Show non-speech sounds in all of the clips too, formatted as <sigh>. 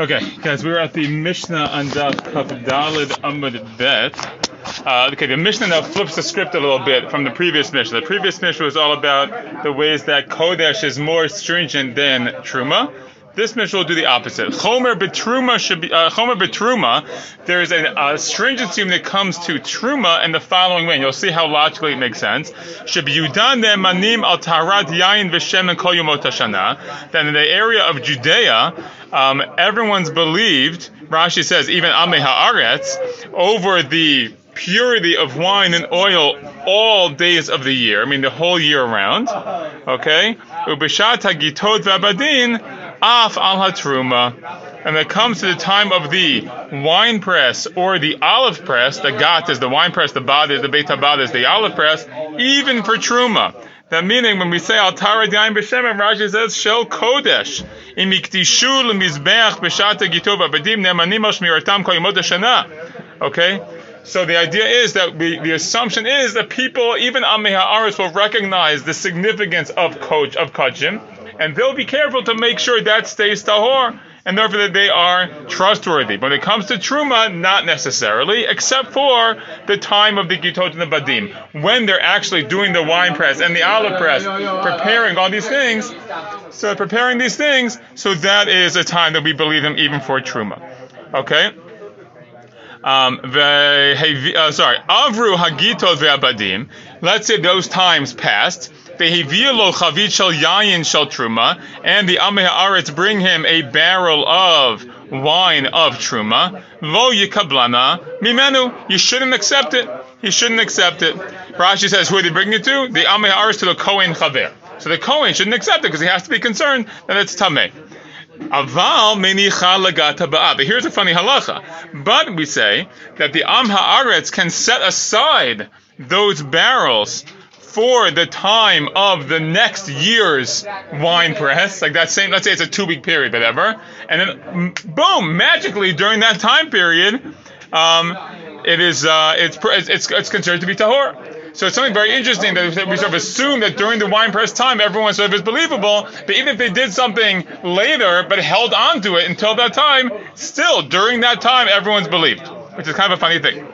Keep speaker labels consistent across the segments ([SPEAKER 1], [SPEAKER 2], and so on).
[SPEAKER 1] Okay, guys, we were at the Mishnah on Daf Kaf Dalid Amud Bet. Uh, okay, the Mishnah now flips the script a little bit from the previous Mishnah. The previous Mishnah was all about the ways that Kodesh is more stringent than Truma. This Mishnah will do the opposite. Chomer betruma should be uh, Chomer betruma. There is a, a stringency when it comes to truma in the following way. And you'll see how logically it makes sense. Should be yudan manim al taharat yain v'shem and kol. Then in the area of Judea, um, everyone's believed. Rashi says even Amei Haaretz over the purity of wine and oil all days of the year. I mean the whole year around. Okay. Ubishat hagitot v'abadin af al hatruma. And it comes to the time of the wine press or the olive press, the gat is the wine press, the bad is the beit habad is the olive press, even for truma. That meaning when we say al tara daim b'shem, Rashi says shel kodesh imiktishu lemizbeach b'shata gitov abadim ne'manim al shmiratam shana. Okay. So the idea is that we, the assumption is that people, even Amei Haaretz, will recognize the significance of coach of kachim, and they'll be careful to make sure that stays tahor, and therefore that they are trustworthy. When it comes to truma, not necessarily, except for the time of the gitot and the badim, when they're actually doing the wine press and the olive press, preparing all these things. So preparing these things, so that is a time that we believe them even for truma. Okay. Um, uh, sorry, avru hagitot ve'abadim. Let's say those times passed lo chavit shel yayin shel truma, and the Amei Haaretz bring him a barrel of wine of truma. Lo yikablana mimenu. You shouldn't accept it. You shouldn't accept it. Rashi says, who are they bringing it to? The Amei Haaretz to the Kohen Chaver. So the Kohen shouldn't accept it because he has to be concerned that it's tameh. Aval menicha lagata But here's a funny halacha. But we say that the Am Haaretz can set aside those barrels for the time of the next year's wine press, like that same, let's say it's a two week period, whatever, and then boom, magically during that time period, um, it is uh, it's, it's it's considered to be tahor. So it's something very interesting that we sort of assume that during the wine press time, everyone sort of is believable. But even if they did something later, but held on to it until that time, still during that time, everyone's believed, which is kind of a funny thing.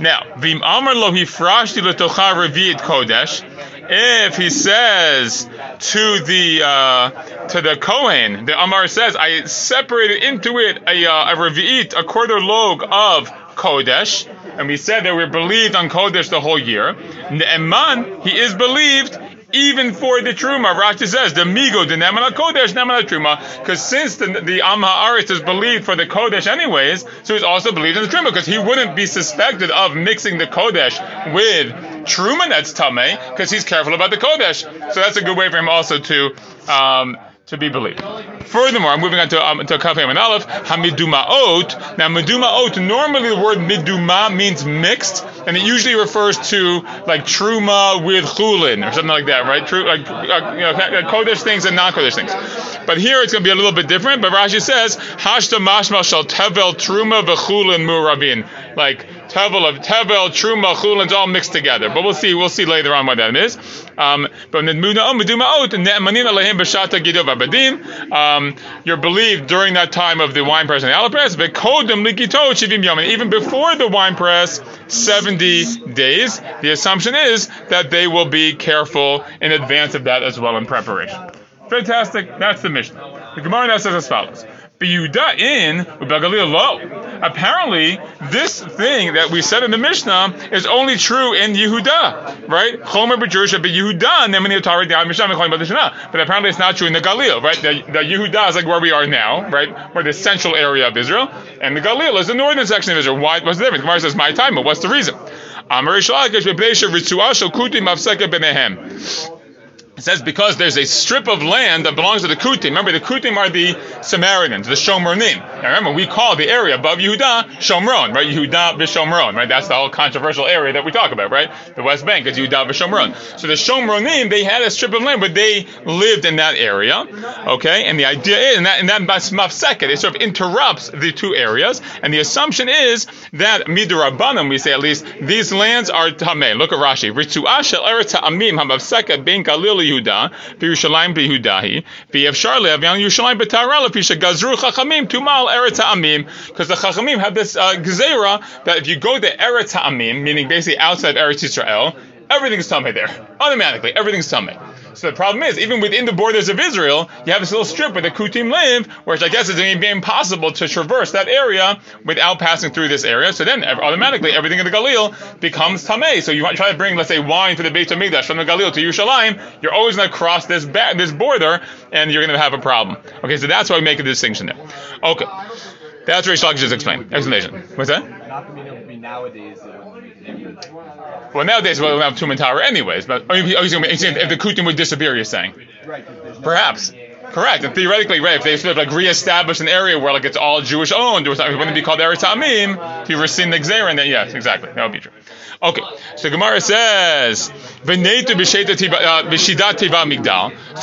[SPEAKER 1] Now, vim amar lo hifrashti letocha revi'it kodesh. If he says to the uh, to the Kohen, the Amar says, I separated into it a, uh, a revi'it, a quarter log of kodesh, and we said that we're believed on kodesh the whole year. Ne'eman, he is believed even for the truma. Rashi says the migo the nemana kodesh nemana truma because since the the am is believed for the kodesh anyways, so he's also believed in the truma because he wouldn't be suspected of mixing the kodesh with truma that's tame because he's careful about the kodesh. So that's a good way for him also to. Um, to be believed. Furthermore, I'm moving on to um, to Kafim and Aleph. Hamidumaot. Now, midumaot. Normally, the word miduma means mixed, and it usually refers to like truma with chulin or something like that, right? True, like uh, you know, kodesh things and non-kodesh things. But here it's going to be a little bit different. But Rashi says hashta mashmal shal tevel truma v'chulin murabin. Like tevel of tevel, truma, chulin's all mixed together. But we'll see. We'll see later on what that is. Um, but um, you're believed during that time of the wine press and the olive press. Even before the wine press, 70 days. The assumption is that they will be careful in advance of that as well in preparation. Fantastic. That's the Mishnah. The Gemara now says as follows. Biyuda in lo. Apparently, this thing that we said in the Mishnah is only true in Yehuda, right? But apparently, it's not true in the Galil, right? The, the Yehuda is like where we are now, right? We're the central area of Israel, and the Galil is the northern section of Israel. Why? What's the difference? Gemara says, "My time." But what's the reason? It says because there's a strip of land that belongs to the Kutim. Remember, the Kutim are the Samaritans, the Shomronim. Now remember, we call the area above Yehuda Shomron, right? Yehuda v'Shomron, right? That's the whole controversial area that we talk about, right? The West Bank is Yehuda v'Shomron. So the Shomronim, they had a strip of land, but they lived in that area, okay? And the idea is, and that, and that mafseka, it sort of interrupts the two areas, and the assumption is that midrabanim, we say at least, these lands are tameh. Look at Rashi. Ritzuah shel eretz ha'amim hamafseka ben galil Yehuda, Yerushalayim Yehudahi, V'Yevshar Le'Avian Yerushalayim B'Tara Lefi Shegazru Chachamim Tumal Eretz Ha'amim, because the Chachamim have this uh, gezerah that if you go to Eretz Ha'amim, meaning basically outside Eretz Israel, everything's tummy there. Automatically, everything's tummy. So the problem is, even within the borders of Israel, you have this little strip where the Kutim live, which I guess is going to be impossible to traverse that area without passing through this area. So then automatically everything in the Galil becomes Tameh. So you try to bring, let's say, wine to the Beit HaMikdash from the Galil to Yerushalayim, you're always going to cross this ba- this border and you're going to have a problem. Okay, so that's why we make a distinction there. Okay. That's Reish Lakish just explained. Explanation. What's that?
[SPEAKER 2] Not nowadays.
[SPEAKER 1] Well, nowadays we don't have Tumen Tower anyways. But you're saying if the Kutim would disappear, you're saying?
[SPEAKER 2] Right.
[SPEAKER 1] Perhaps. Correct. And theoretically, right, if they sort of like reestablish an area where like it's all Jewish owned something, wouldn't be called Eretz Amim? If you rescind the Gzerin, then yes, exactly. That would be true. Okay. So Gemara says, uh. So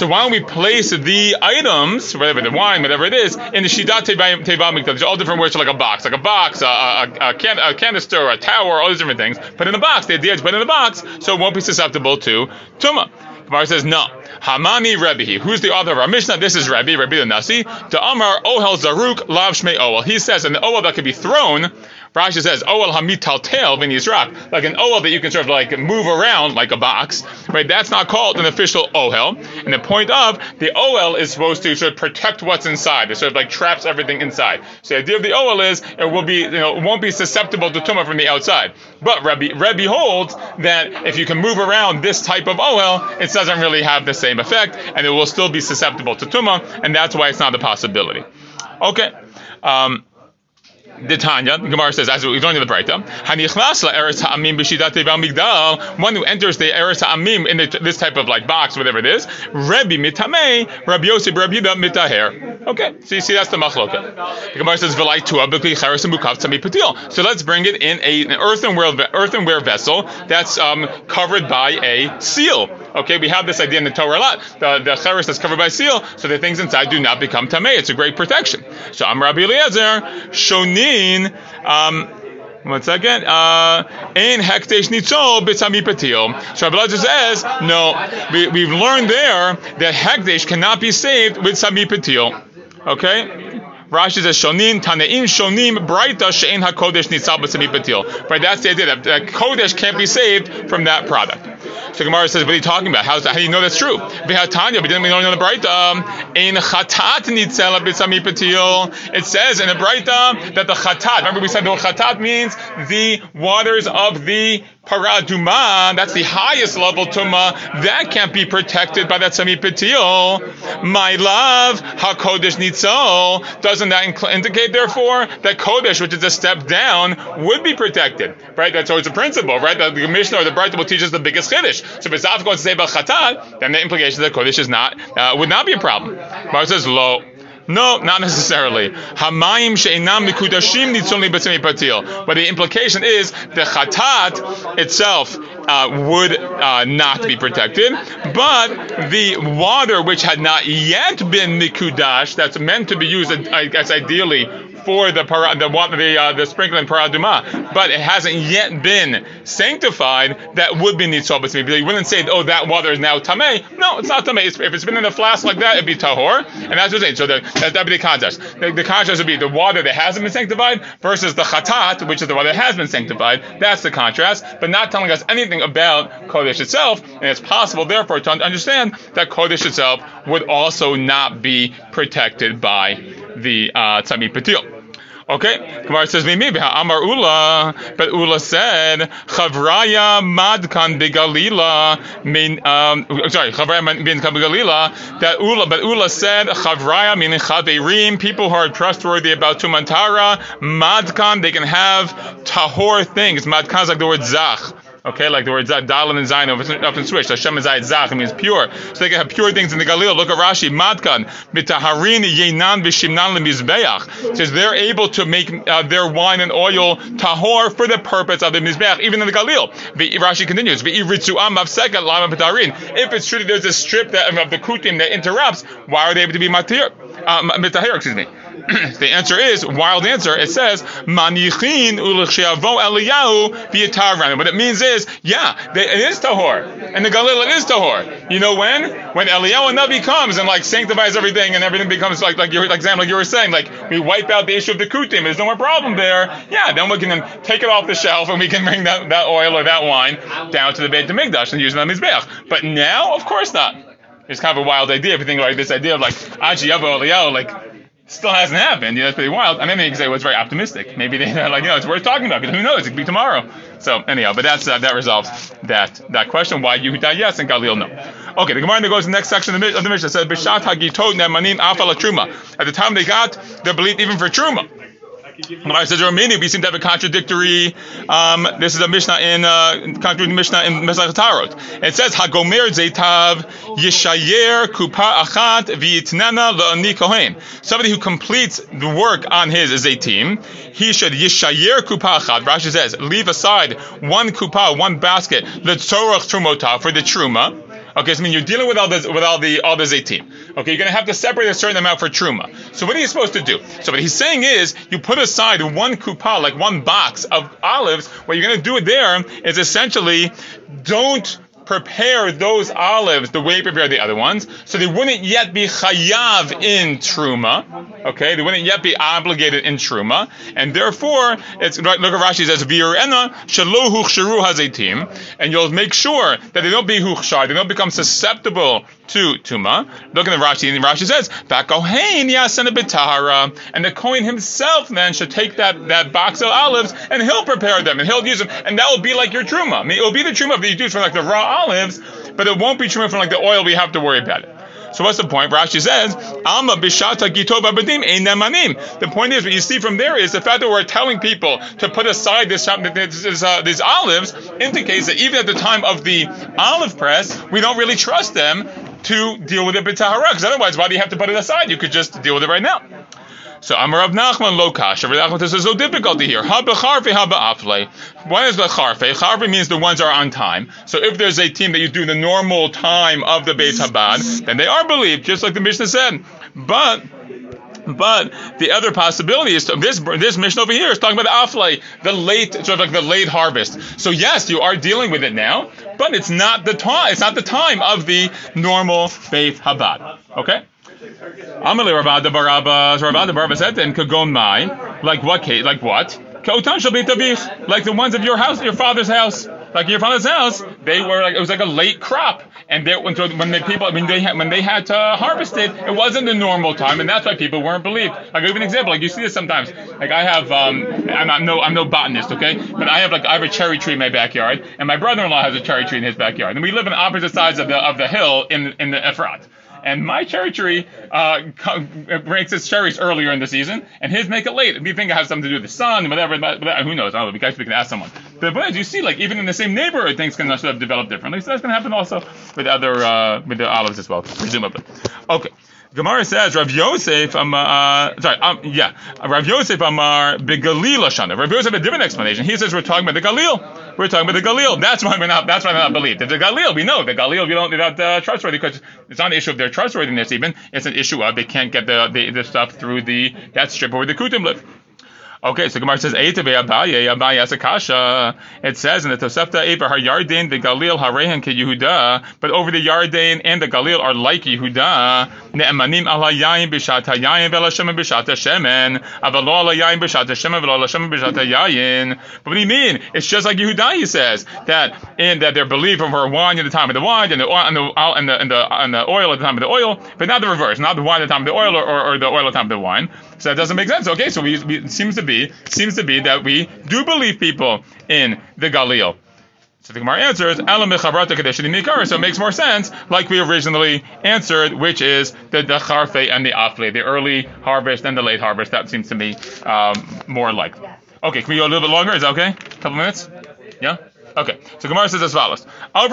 [SPEAKER 1] why don't we place the items, whatever the wine, whatever it is, in the shidat tiva migdal? There's all different words for like a box, like a box, a, a, a, can, a canister, a tower, all these different things. Put in a box. The idea is put in a box so it won't be susceptible to tuma. Gemara says no. Hamami Rebbe. Who's the author of our Mishnah? This is Rebbe, Rebbe the Nasi. To Amar Ohel Zaruk Lav Shmei. He says an Ohel that could be thrown. Rashi says Ohel Hamital Tel V'Nizrak. Like an Ohel that you can sort of like move around like a box. Right? That's not called an official Ohel. And the point of the Ohel is supposed to sort of protect what's inside. It sort of like traps everything inside. So the idea of the Ohel is it will be, you know, it won't be susceptible to tumah from the outside. But Rebbe holds that if you can move around this type of Ohel, it doesn't really have the same effect, and it will still be susceptible to tumah, and that's why it's not a possibility. Okay. Um, the Tanya, the Gemara says, as we learned in the Breita, Hanichnas la eretz ha'amim b'shidat migdal, one who enters the eretz ha'amim in the, this type of like box, whatever it is, Rebbe mitamei, Rabbi Yosef, Rabbi Yehuda mitaher. Okay, so you see that's the machloka. The Gemara says, v'lai tuah b'kli bukav tzami patil. So let's bring it in a, an earthenware, earthenware vessel that's um, covered by a seal. Okay, we have this idea in the Torah a lot. The, the cheres is covered by seal, so the things inside do not become tamei. It's a great protection. So I'm Rabbi Eliezer, shonin, um, one second. Uh, Ein hekdesh nitzol b'tzami patil. So Rabbi Eliezer says, no, we, we've learned there that hekdesh cannot be saved with sami patil. Okay? Rashi says shonin taneim shonim braita she'en hakodesh nitzal b'tzami patil. Right, that's the idea that, that kodesh can't be saved from that product. So Gemara says, what are you talking about? How's that? How do you know that's true? But didn't we learn in the nitzela b'tzami. It says in the Braita that the chatat. Remember we said the chatat means the waters of the paraduma. That's the highest level tuma. That can't be protected by that sami patil. My love, hakodesh nitzol. Doesn't that inc- indicate, therefore, that kodesh, which is a step down, would be protected? Right. That's always a principle, right? The Mishnah or the Braita will teach us the biggest chiddush. So if it's going to say about chatat, then the implication that kodesh is not uh, would not be a problem. Mar says lo. No, not necessarily. Hamayim she'inam mikudashim nitzonli b'tzemi patil. But the implication is the chatat itself uh, would uh, not be protected, but the water which had not yet been mikudash, that's meant to be used, guess, ideally for the para, the the, uh, the sprinkling paraduma, but it hasn't yet been sanctified, that would be nitzol b'tzemi. You wouldn't say, oh, that water is now tameh. No, it's not tameh. It's, if it's been in a flask like that, it'd be tahor, and that's what I'm saying. So the, that would be the contrast. The, the contrast would be the water that hasn't been sanctified versus the chatat, which is the water that has been sanctified. That's the contrast, but not telling us anything about kodesh itself. And it's possible, therefore, to understand that kodesh itself would also not be protected by the uh, tzami patil. Okay, Gemara says maybe Amar Ula, but Ula said Chavraya Madkan Bigalila. Mean, um, sorry, Chavraya Madkan Bigalila. That Ula, but Ula said Chavraya meaning Chaverim, people who are trustworthy about Tumantara. Madkan, they can have tahor things. Madkan is like the word zach. Okay, like the word Dalan and Zayin often switched. Hashem Zayit Zach means pure. So they can have pure things in the Galil. Look at Rashi, Madkan, Mitaharin Yenan Vishimnan Lemizbeach. Says they're able to make uh, their wine and oil tahor for the purpose of the Mizbeach, even in the Galil. Rashi continues. If it's true that there's a strip that, of the Kutim that interrupts, why are they able to be matir? mitaher, excuse me. <clears throat> the answer is wild answer. It says manichin ulichshiavo eliyahu v'yitar What it means is, yeah, they, it is tahor, and the galil it is tahor. You know when? When Eliyahu Navi comes and like sanctifies everything, and everything becomes like like you like Sam, like you were saying, like we wipe out the issue of the kutim. There's no more problem there. Yeah, then we can take it off the shelf and we can bring that, that oil or that wine down to the Beit Hamikdash and use it on mizbeach. But now, of course not. It's kind of a wild idea if you think like this idea of like Aji Eliyahu, like still hasn't happened. Yeah, that's pretty wild. I mean, you can say well, it's very optimistic. Maybe <laughs> they're like, you know, it's worth talking about because who knows? It could be tomorrow. So anyhow, but that's uh, that resolves that that question. Why you Yehuda yes and Galil no. Okay, the Gemara goes to the next section of the, of the Mishnah. says Bishat Hagitot Nemanim Afal Truma. At the time they got, they believed even for Truma. Gemara says Romania, we seem to have a contradictory. Um, this is a Mishnah in uh, contradictory Mishnah in Mesach Tarot. It says Hagomer Zeitav Yishayer Kupa Achat V'Yitnana La'ani Kohen. Somebody who completes the work on his Zaitim, he should Yishayer Kupa Achat. Rashi says, leave aside one kupa, one basket, the Tzorach Trumota for the Truma. Okay, so I mean you're dealing with all the with all the all the. Okay, you're gonna have to separate a certain amount for truma. So what are you supposed to do? So what he's saying is you put aside one kupa, like one box of olives. What you're gonna do there is essentially don't prepare those olives the way you prepare the other ones, so they wouldn't yet be chayav in truma. Okay, they wouldn't yet be obligated in truma, and therefore it's look at Rashi says v'yurena shelo huchsharu hazetim, and you'll make sure that they don't be huchshar, they don't become susceptible to tuma. Look at the Rashi, and Rashi says betahara, and the Kohen himself then should take that that box of olives and he'll prepare them and he'll use them, and that will be like your truma. I mean, it will be the truma that you do from like the raw olives, but it won't be truma from like the oil. We have to worry about it. So what's the point? Rashi says, Alma bishata gitov abadim nemanim. The point is, what you see from there is the fact that we're telling people to put aside this, this uh, these olives indicates that even at the time of the olive press, we don't really trust them to deal with it b'tahara, because otherwise, why do you have to put it aside? You could just deal with it right now. So Amar Rav Nachman lo kasha. Rav Nachman says there's no difficulty here. Ha becharfe, ha be'afle. One is becharfe. Charfe means the ones are on time. So if there's a team that you do the normal time of the Beit Habad, then they are believed, just like the Mishnah said. But but the other possibility is this this mission over here is talking about the afle, the late sort of like the late harvest. So yes, you are dealing with it now, but it's not the time. It's not the time of the normal Beit Habad. Okay. Amalei Ravada Barabas, Ravada Barabas said then Kagon Mai, like what like what? Kautan shall be like the ones of your house, your father's house. Like your father's house, they were like it was like a late crop, and they, when, when the people when they had, when they had to harvest it, it wasn't the normal time, and that's why people weren't believed. I'll give you an example. Like you see this sometimes. Like I have, um, I'm not no I'm no botanist, okay, but I have like I have a cherry tree in my backyard, and my brother-in-law has a cherry tree in his backyard, and we live on opposite sides of the of the hill in in the Efrat. And my cherry tree uh, its cherries earlier in the season, and his make it late. We think it has something to do with the sun, whatever. But, who knows? I don't know. Guys, we can ask someone. But, you see, like even in the same neighborhood, things can sort of develop differently. So that's going to happen also with other uh, with the olives as well, presumably. Okay. Gemara says Rav Yosef Amar. Uh, sorry, um, yeah, Rav Yosef Amar Begalil Ashana. Rav Yosef a different explanation. He says we're talking about the Galil. We're talking about the Galil. That's why we're not. That's why we're not believed. If the Galil, we know the Galil. We don't. They're not uh, trustworthy because it's not an issue of their trustworthiness. Even it's an issue of they can't get the the, the stuff through the that strip where the kutim live. Okay, so Gemara says Eitave Abaye Abaye Asakasha. It says in the Tosefta Eber Har Yarden the Galil Harehen Ke Yehuda, but over the Yarden and the Galil are like Yehuda. Ne'emanim ala yayin b'shat hayayin v'ala shemen b'shat shemen, avalo ala yayin b'shat shemen v'ala shemen b'shat yayin. But what do you mean? It's just like Yehuda. He says that in that they're believed for wine at the time of the wine and the and the and the and the, and the oil at the time of the oil, but not the reverse, not the wine at the time of the oil or, or, or the oil at the time of the wine. So that doesn't make sense. Okay, so we, we, it seems to be seems to be that we do believe people in the Galil. So the Gemara answers, So it makes more sense, like we originally answered, which is the, the charfe and the afle, the early harvest and the late harvest. That seems to me um, more likely. Okay, can we go a little bit longer? Is that okay? A couple minutes? Yeah? Okay, so Gemara says as follows. So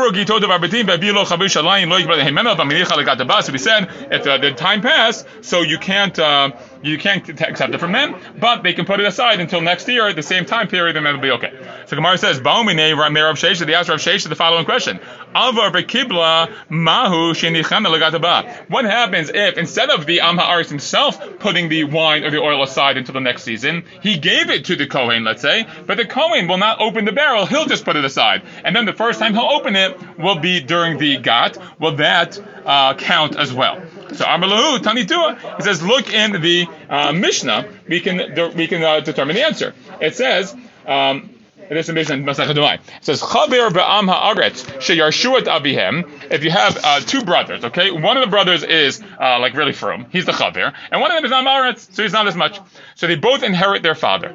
[SPEAKER 1] we said if uh, the time passed, so you can't uh, you can't accept it from them, but they can put it aside until next year at the same time period, and then it'll be okay. So Gemara says, "Baumine Rav Sheshet." They asked Rav Sheshet the following question: Avar bekibla mahu. What happens if instead of the Am Haaretz himself putting the wine or the oil aside until the next season, he gave it to the Kohen, let's say, but the Kohen will not open the barrel; he'll just put it aside, and then the first time he'll open it will be during the gat. Will that uh, count as well? So Amalahu Tanitua, he says, look in the uh, Mishnah, we can we can uh, determine the answer. It says. Um, this is Mishnah Masachet It says Chaver be'am haaretz sheyarshuat abihem. If you have uh, two brothers, okay, one of the brothers is uh, like really firm, he's the Chaver, and one of them is not haaretz, so he's not as much. So they both inherit their father.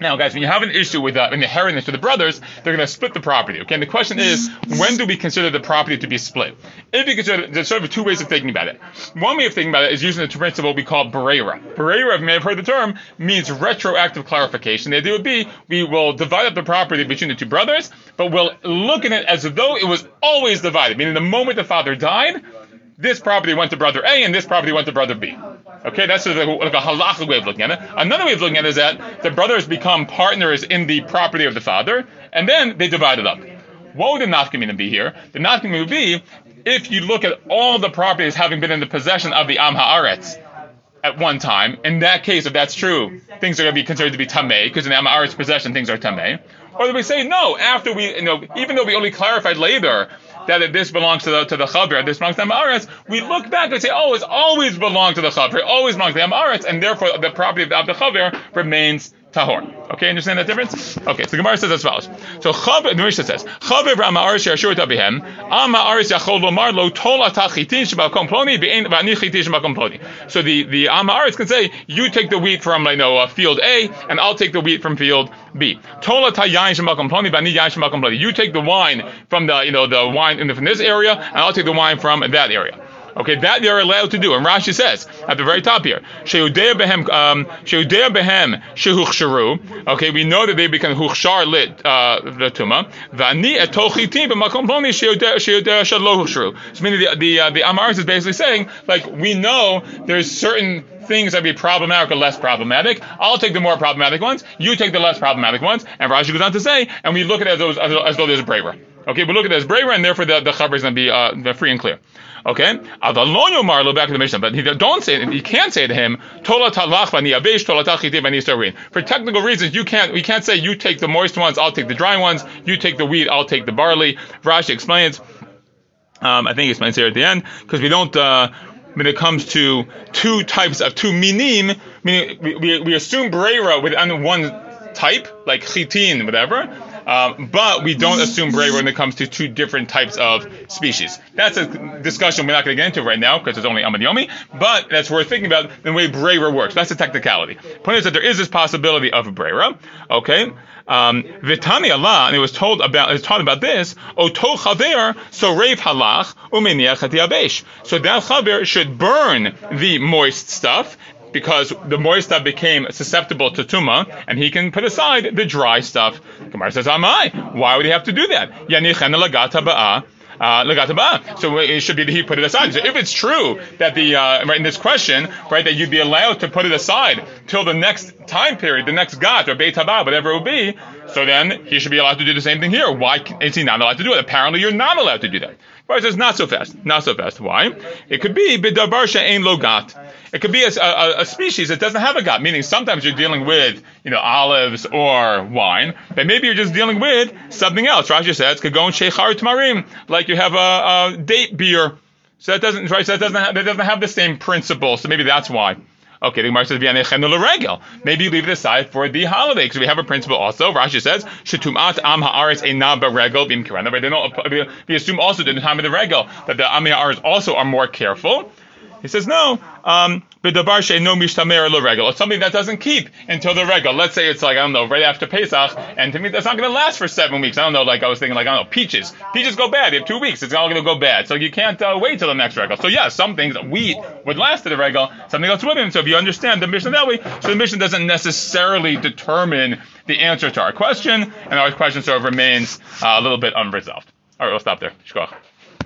[SPEAKER 1] Now, guys, when you have an issue with uh, inheritance to the brothers, they're going to split the property. Okay, and the question is, when do we consider the property to be split? If you consider, there's sort of two ways of thinking about it. One way of thinking about it is using the principle we call Barera. Barera, if you may have heard the term, means retroactive clarification. The idea would be we will divide up the property between the two brothers, but we'll look at it as though it was always divided. Meaning, the moment the father died, this property went to brother A and this property went to brother B. Okay, that's sort of like a, halachic way of looking at it. Another way of looking at it is that the brothers become partners in the property of the father, and then they divide it up. What would the nafkamina be here? The nafkamina would be if you look at all the properties having been in the possession of the Am Haaretz at one time. In that case, if that's true, things are going to be considered to be tamei because in the Am Haaretz possession, things are tamei. Or do we say no? After we, you know, even though we only clarified later that this belongs to the to the chaver, this belongs to the Amaretz, we look back and say, oh, it's always belonged to the chaver, always belongs to the Amaretz, and therefore the property of the chaver remains tahor. Okay, understand that difference? Okay, so Gemara says as follows. So the Mishnah says, Chaviv Rama'aris Yashur Tabihem, Ama'aris Yachol Lomar Lo Tol Atachitin Shemakom Ploni Be'en V'ani Chitin Shemakom. So the the Ama'aris can say, you take the wheat from, you know, uh, field A, and I'll take the wheat from field B. Tola Tayayin Shemakom Ploni V'ani Yayin Shemakom Ploni. You take the wine from the, you know, the wine in the, from this area, and I'll take the wine from that area. Okay, that they're allowed to do. And Rashi says at the very top here, Sheudea behem, um, behem shehuchsharu. Okay, we know that they become huchshar lit uh, the tuma. Vani etochitim b'makom ploni sheudea shalohuchsharu. So meaning the the uh, the Amaris is basically saying like we know there's certain things that be problematic or less problematic. I'll take the more problematic ones. You take the less problematic ones. And Rashi goes on to say, and we look at it as, those, as, though there's a braver. Okay, we look at it as braver, and therefore the, the is going to be uh, free and clear. Okay, back to the Mishnah, but he don't say you can't say to him Tola Abesh Tola For technical reasons, you can't we can't say you take the moist ones, I'll take the dry ones. You take the wheat, I'll take the barley. Rashi explains. Um, I think he explains here at the end because we don't. Uh, when it comes to two types of two minim, meaning we, we, we assume brera with one type, like chitin, whatever, um, but we don't assume brera when it comes to two different types of species. That's a discussion we're not going to get into right now because it's only amadiomi, but that's worth thinking about the way brera works. That's a technicality. Point is that there is this possibility of brera, okay? Um, Vitani Allah, and it was told about, it was taught about this, Oto chaver, so rave halach, umeniach So that chaver should burn the moist stuff, because the moist stuff became susceptible to tuma, and he can put aside the dry stuff. Gemara says, Amai, why would he have to do that? Uh, so it should be that he put it aside. So if it's true that the uh, right in this question, right, that you'd be allowed to put it aside till the next time period, the next gat or beit haba, whatever it will be, so then he should be allowed to do the same thing here. Why is he not allowed to do it? Apparently, you're not allowed to do that. Right, says not so fast, not so fast. Why? It could be bidabarsha ein logat. It could be a, a, a, species that doesn't have a gat, meaning sometimes you're dealing with, you know, olives or wine, but maybe you're just dealing with something else. Rashi says, could go in sheikhar tamarim, like you have a, a, date beer. So that doesn't, right, so that doesn't have, that doesn't have the same principle, so maybe that's why. Okay, the Gemara says Maybe you leave it aside for the holiday because we have a principle also. Rashi says shetumat am haaretz eina beregel bim kirana. We assume also in the time of the regel that the am haaretz also are more careful. He says no. Um, B'dabar no mishtamer lo regal. It's something that doesn't keep until the regal. Let's say it's like I don't know, right after Pesach, and to me that's not going to last for seven weeks. I don't know. Like I was thinking, like I don't know, peaches. Peaches go bad. They have two weeks. It's all going to go bad. So you can't uh, wait till the next regal. So yeah, some things wheat would last to the regal. Something else wouldn't. So if you understand the mission that way, so the mission doesn't necessarily determine the answer to our question, and our question sort of remains uh, a little bit unresolved. All right, we'll stop there. Shkoch.